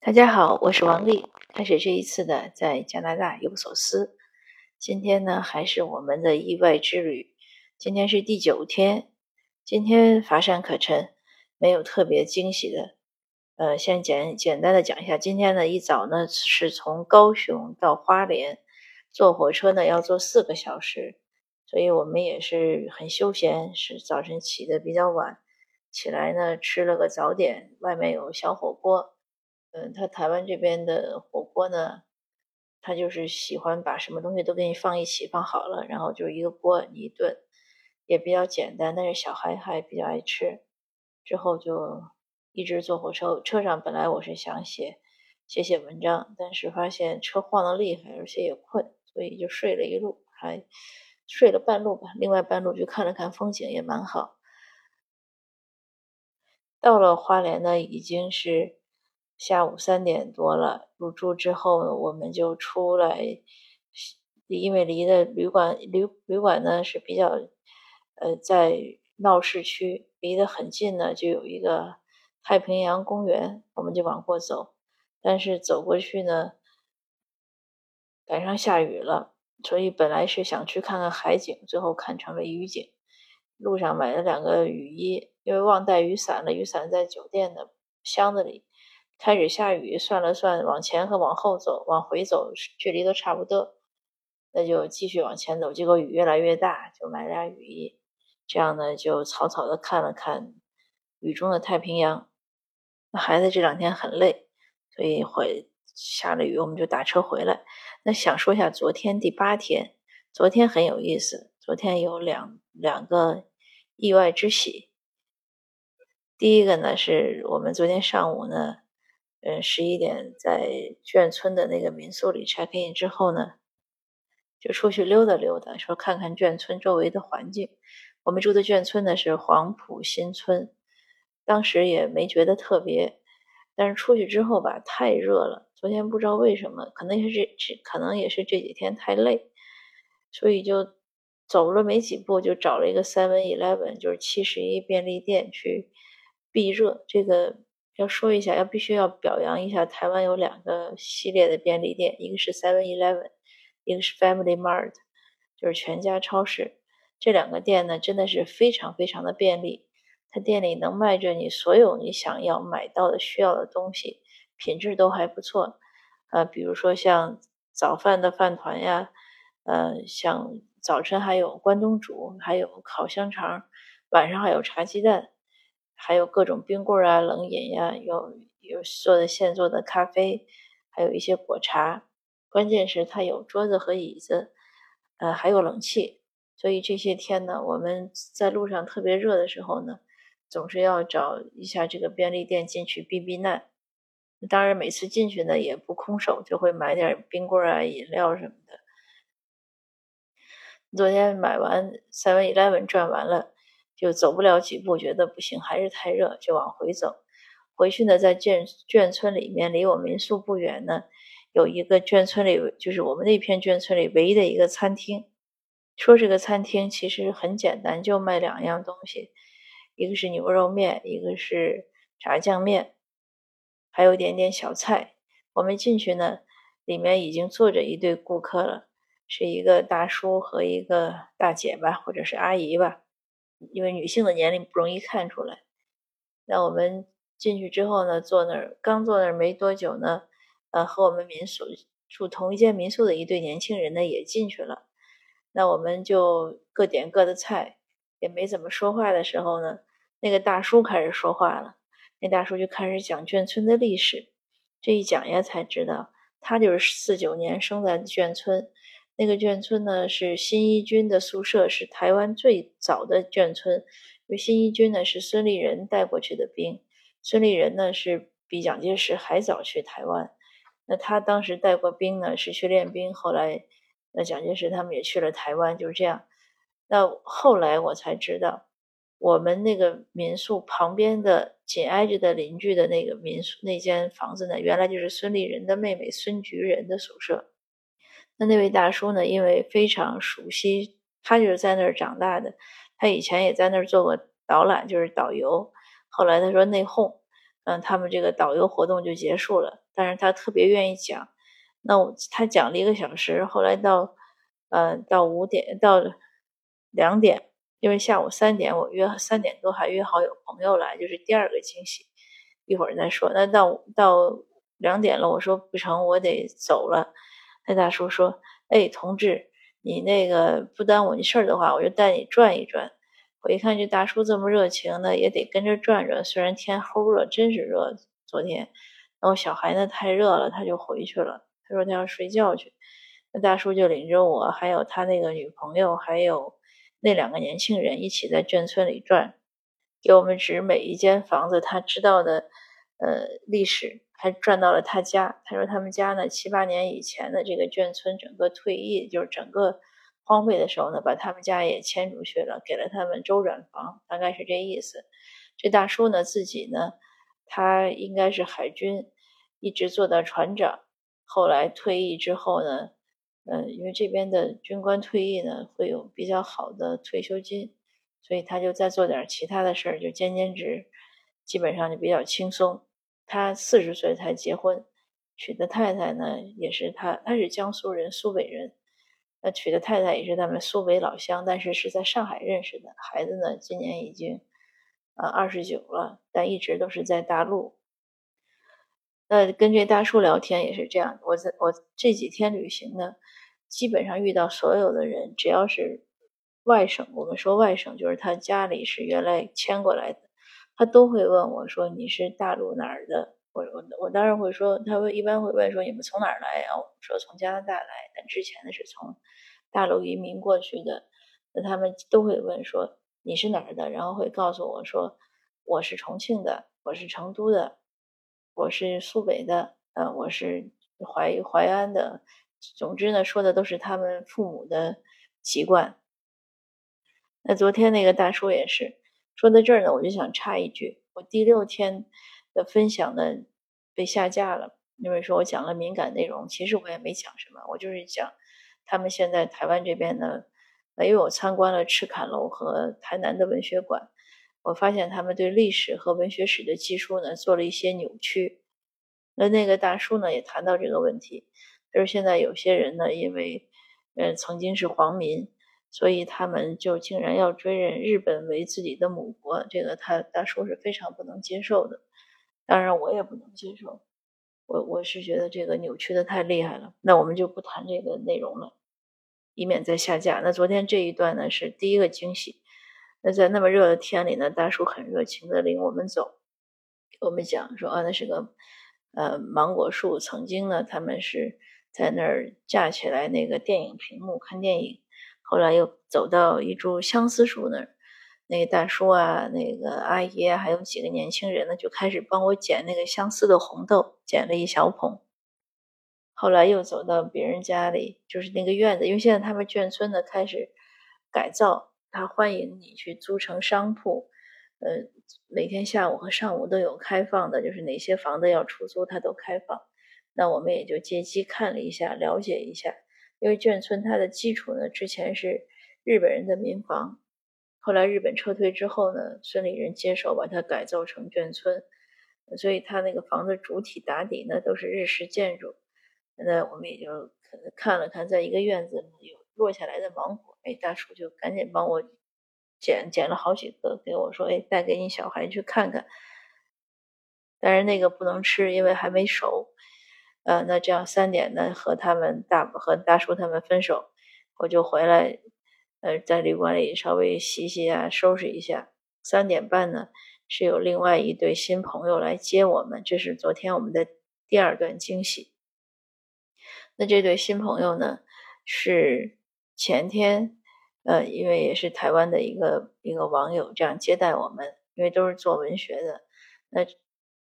大家好，我是王丽。开始这一次的在加拿大有所思。今天呢，还是我们的意外之旅。今天是第九天，今天乏善可陈，没有特别惊喜的。呃，先简简单的讲一下，今天呢一早呢是从高雄到花莲，坐火车呢要坐四个小时，所以我们也是很休闲，是早晨起的比较晚，起来呢吃了个早点，外面有小火锅。嗯，他台湾这边的火锅呢，他就是喜欢把什么东西都给你放一起，放好了，然后就一个锅你一顿，也比较简单。但是小孩还比较爱吃。之后就一直坐火车，车上本来我是想写写写文章，但是发现车晃得厉害，而且也困，所以就睡了一路，还睡了半路吧。另外半路就看了看风景，也蛮好。到了花莲呢，已经是。下午三点多了，入住之后呢，我们就出来，因为离的旅馆旅旅馆呢是比较，呃，在闹市区，离得很近呢，就有一个太平洋公园，我们就往过走。但是走过去呢，赶上下雨了，所以本来是想去看看海景，最后看成了雨景。路上买了两个雨衣，因为忘带雨伞了，雨伞在酒店的箱子里。开始下雨，算了算，往前和往后走，往回走距离都差不多，那就继续往前走。结果雨越来越大，就买俩雨衣，这样呢就草草的看了看雨中的太平洋。那孩子这两天很累，所以回下了雨，我们就打车回来。那想说一下昨天第八天，昨天很有意思，昨天有两两个意外之喜。第一个呢是我们昨天上午呢。嗯，十一点在眷村的那个民宿里 check in 之后呢，就出去溜达溜达，说看看眷村周围的环境。我们住的眷村呢是黄埔新村，当时也没觉得特别，但是出去之后吧，太热了。昨天不知道为什么，可能也是这，可能也是这几天太累，所以就走了没几步，就找了一个 Seven Eleven，就是七十一便利店去避热。这个。要说一下，要必须要表扬一下台湾有两个系列的便利店，一个是 Seven Eleven，一个是 Family Mart，就是全家超市。这两个店呢，真的是非常非常的便利。它店里能卖着你所有你想要买到的需要的东西，品质都还不错。呃，比如说像早饭的饭团呀，呃，像早晨还有关东煮，还有烤香肠，晚上还有茶鸡蛋。还有各种冰棍啊、冷饮呀，有有做的现做的咖啡，还有一些果茶。关键是它有桌子和椅子，呃，还有冷气。所以这些天呢，我们在路上特别热的时候呢，总是要找一下这个便利店进去避避难。当然，每次进去呢也不空手，就会买点冰棍啊、饮料什么的。昨天买完 Seven Eleven 转完了。就走不了几步，觉得不行，还是太热，就往回走。回去呢，在眷眷村里面，离我民宿不远呢，有一个眷村里，就是我们那片眷村里唯一的一个餐厅。说这个餐厅其实很简单，就卖两样东西，一个是牛肉面，一个是炸酱面，还有点点小菜。我们进去呢，里面已经坐着一对顾客了，是一个大叔和一个大姐吧，或者是阿姨吧。因为女性的年龄不容易看出来。那我们进去之后呢，坐那儿刚坐那儿没多久呢，呃，和我们民宿住同一间民宿的一对年轻人呢也进去了。那我们就各点各的菜，也没怎么说话的时候呢，那个大叔开始说话了。那大叔就开始讲眷村的历史。这一讲呀，才知道他就是四九年生在眷村。那个眷村呢，是新一军的宿舍，是台湾最早的眷村。因为新一军呢是孙立人带过去的兵，孙立人呢是比蒋介石还早去台湾。那他当时带过兵呢，是去练兵。后来，那蒋介石他们也去了台湾，就是这样。那后来我才知道，我们那个民宿旁边的紧挨着的邻居的那个民宿那间房子呢，原来就是孙立人的妹妹孙菊人的宿舍。那那位大叔呢？因为非常熟悉，他就是在那儿长大的，他以前也在那儿做过导览，就是导游。后来他说内讧，嗯，他们这个导游活动就结束了，但是他特别愿意讲。那我他讲了一个小时，后来到呃到五点到两点，因为下午三点我约三点多还约好有朋友来，就是第二个惊喜，一会儿再说。那到到两点了，我说不成，我得走了。那大叔说：“哎，同志，你那个不耽误你事儿的话，我就带你转一转。”我一看这大叔这么热情，那也得跟着转转。虽然天齁热，真是热。昨天，然后小孩呢太热了，他就回去了。他说他要睡觉去。那大叔就领着我，还有他那个女朋友，还有那两个年轻人一起在眷村里转，给我们指每一间房子他知道的呃历史，还转到了他家。他说他们家呢七八年以前的这个眷村整个退役，就是整个。荒废的时候呢，把他们家也迁出去了，给了他们周转房，大概是这意思。这大叔呢，自己呢，他应该是海军，一直做到船长。后来退役之后呢，嗯，因为这边的军官退役呢，会有比较好的退休金，所以他就再做点其他的事儿，就兼兼职，基本上就比较轻松。他四十岁才结婚，娶的太太呢，也是他，他是江苏人，苏北人。那娶的太太也是他们苏北老乡，但是是在上海认识的。孩子呢，今年已经呃二十九了，但一直都是在大陆。那跟这大叔聊天也是这样。我在我这几天旅行呢，基本上遇到所有的人，只要是外省，我们说外省就是他家里是原来迁过来的，他都会问我说：“你是大陆哪儿的？”我我我当然会说，他会一般会问说：“你们从哪儿来呀？”我说：“从加拿大来。”但之前的是从。大陆移民过去的，那他们都会问说你是哪儿的，然后会告诉我说我是重庆的，我是成都的，我是苏北的，呃，我是淮淮安的。总之呢，说的都是他们父母的籍贯。那昨天那个大叔也是说到这儿呢，我就想插一句，我第六天的分享呢被下架了，因为说我讲了敏感内容，其实我也没讲什么，我就是讲。他们现在台湾这边呢，因为我参观了赤坎楼和台南的文学馆，我发现他们对历史和文学史的技术呢做了一些扭曲。那那个大叔呢也谈到这个问题，就是现在有些人呢，因为嗯曾经是皇民，所以他们就竟然要追认日本为自己的母国，这个他大叔是非常不能接受的。当然我也不能接受。我我是觉得这个扭曲的太厉害了，那我们就不谈这个内容了，以免再下架。那昨天这一段呢是第一个惊喜，那在那么热的天里呢，大叔很热情的领我们走，我们讲说啊，那是个呃芒果树，曾经呢他们是在那儿架起来那个电影屏幕看电影，后来又走到一株相思树那儿。那个大叔啊，那个阿姨啊还有几个年轻人呢，就开始帮我捡那个相思的红豆，捡了一小捧。后来又走到别人家里，就是那个院子，因为现在他们眷村呢开始改造，他欢迎你去租成商铺，呃，每天下午和上午都有开放的，就是哪些房子要出租，他都开放。那我们也就借机看了一下，了解一下，因为眷村它的基础呢，之前是日本人的民房。后来日本撤退之后呢，村里人接手把它改造成眷村，所以它那个房子主体打底呢都是日式建筑。那我们也就看了看，在一个院子里有落下来的芒果，哎，大叔就赶紧帮我捡捡了好几个，给我说，哎，带给你小孩去看看。但是那个不能吃，因为还没熟。呃，那这样三点呢和他们大和大叔他们分手，我就回来。呃，在旅馆里稍微洗洗啊，收拾一下。三点半呢，是有另外一对新朋友来接我们，这是昨天我们的第二段惊喜。那这对新朋友呢，是前天，呃，因为也是台湾的一个一个网友这样接待我们，因为都是做文学的。那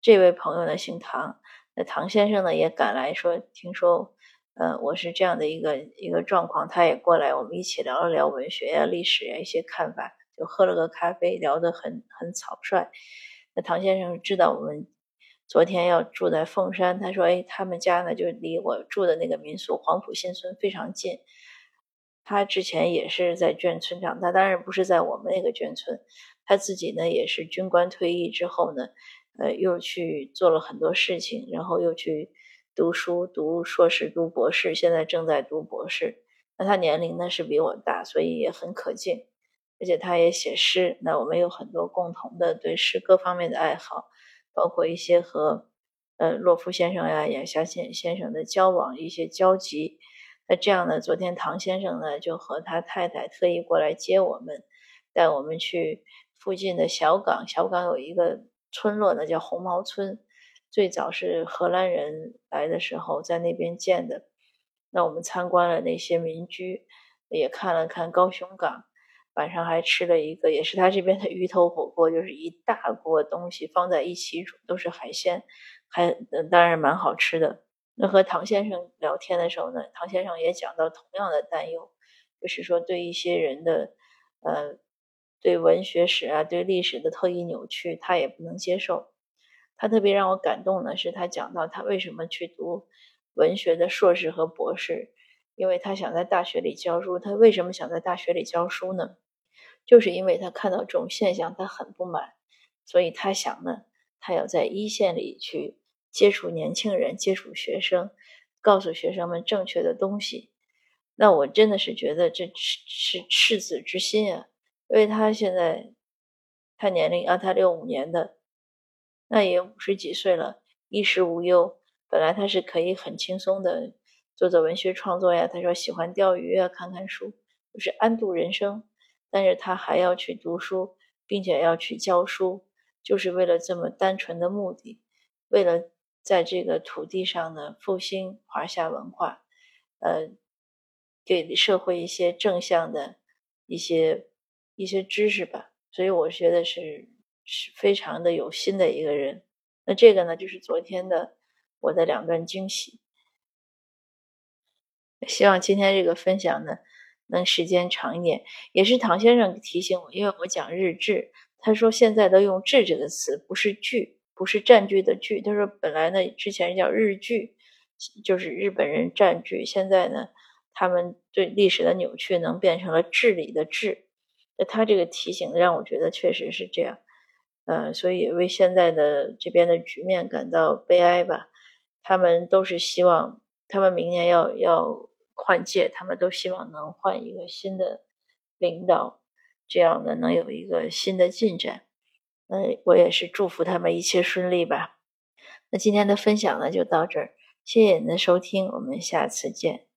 这位朋友呢，姓唐，那唐先生呢也赶来说，听说。呃，我是这样的一个一个状况，他也过来，我们一起聊了聊文学呀、历史呀一些看法，就喝了个咖啡，聊得很很草率。那唐先生知道我们昨天要住在凤山，他说：“哎，他们家呢就离我住的那个民宿黄埔新村非常近。他之前也是在眷村长大，当然不是在我们那个眷村。他自己呢也是军官退役之后呢，呃，又去做了很多事情，然后又去读书，读硕士，读博士，现在正在读博士。那他年龄呢是比我大，所以也很可敬。而且他也写诗，那我们有很多共同的对诗歌方面的爱好，包括一些和呃洛夫先生呀、亚夏先先生的交往一些交集。那这样呢，昨天唐先生呢就和他太太特意过来接我们，带我们去附近的小港。小港有一个村落呢，叫红毛村，最早是荷兰人来的时候在那边建的。那我们参观了那些民居，也看了看高雄港。晚上还吃了一个，也是他这边的鱼头火锅，就是一大锅东西放在一起煮，都是海鲜，还当然蛮好吃的。那和唐先生聊天的时候呢，唐先生也讲到同样的担忧，就是说对一些人的，呃，对文学史啊，对历史的特意扭曲，他也不能接受。他特别让我感动的是，他讲到他为什么去读文学的硕士和博士。因为他想在大学里教书，他为什么想在大学里教书呢？就是因为他看到这种现象，他很不满，所以他想呢，他要在一线里去接触年轻人，接触学生，告诉学生们正确的东西。那我真的是觉得这是是赤子之心啊！因为他现在他年龄啊，他六五年的，那也五十几岁了，衣食无忧，本来他是可以很轻松的。做做文学创作呀，他说喜欢钓鱼啊，看看书，就是安度人生。但是他还要去读书，并且要去教书，就是为了这么单纯的目的，为了在这个土地上呢复兴华夏文化，呃，给社会一些正向的一些一些知识吧。所以我觉得是是非常的有心的一个人。那这个呢，就是昨天的我的两段惊喜。希望今天这个分享呢，能时间长一点。也是唐先生提醒我，因为我讲日志，他说现在都用“志”这个词，不是“据”，不是占据的“据”。他说本来呢，之前叫日据，就是日本人占据。现在呢，他们对历史的扭曲能变成了治理的“治”。他这个提醒让我觉得确实是这样，呃，所以为现在的这边的局面感到悲哀吧。他们都是希望，他们明年要要。换届，他们都希望能换一个新的领导，这样呢能有一个新的进展。那我也是祝福他们一切顺利吧。那今天的分享呢就到这儿，谢谢您的收听，我们下次见。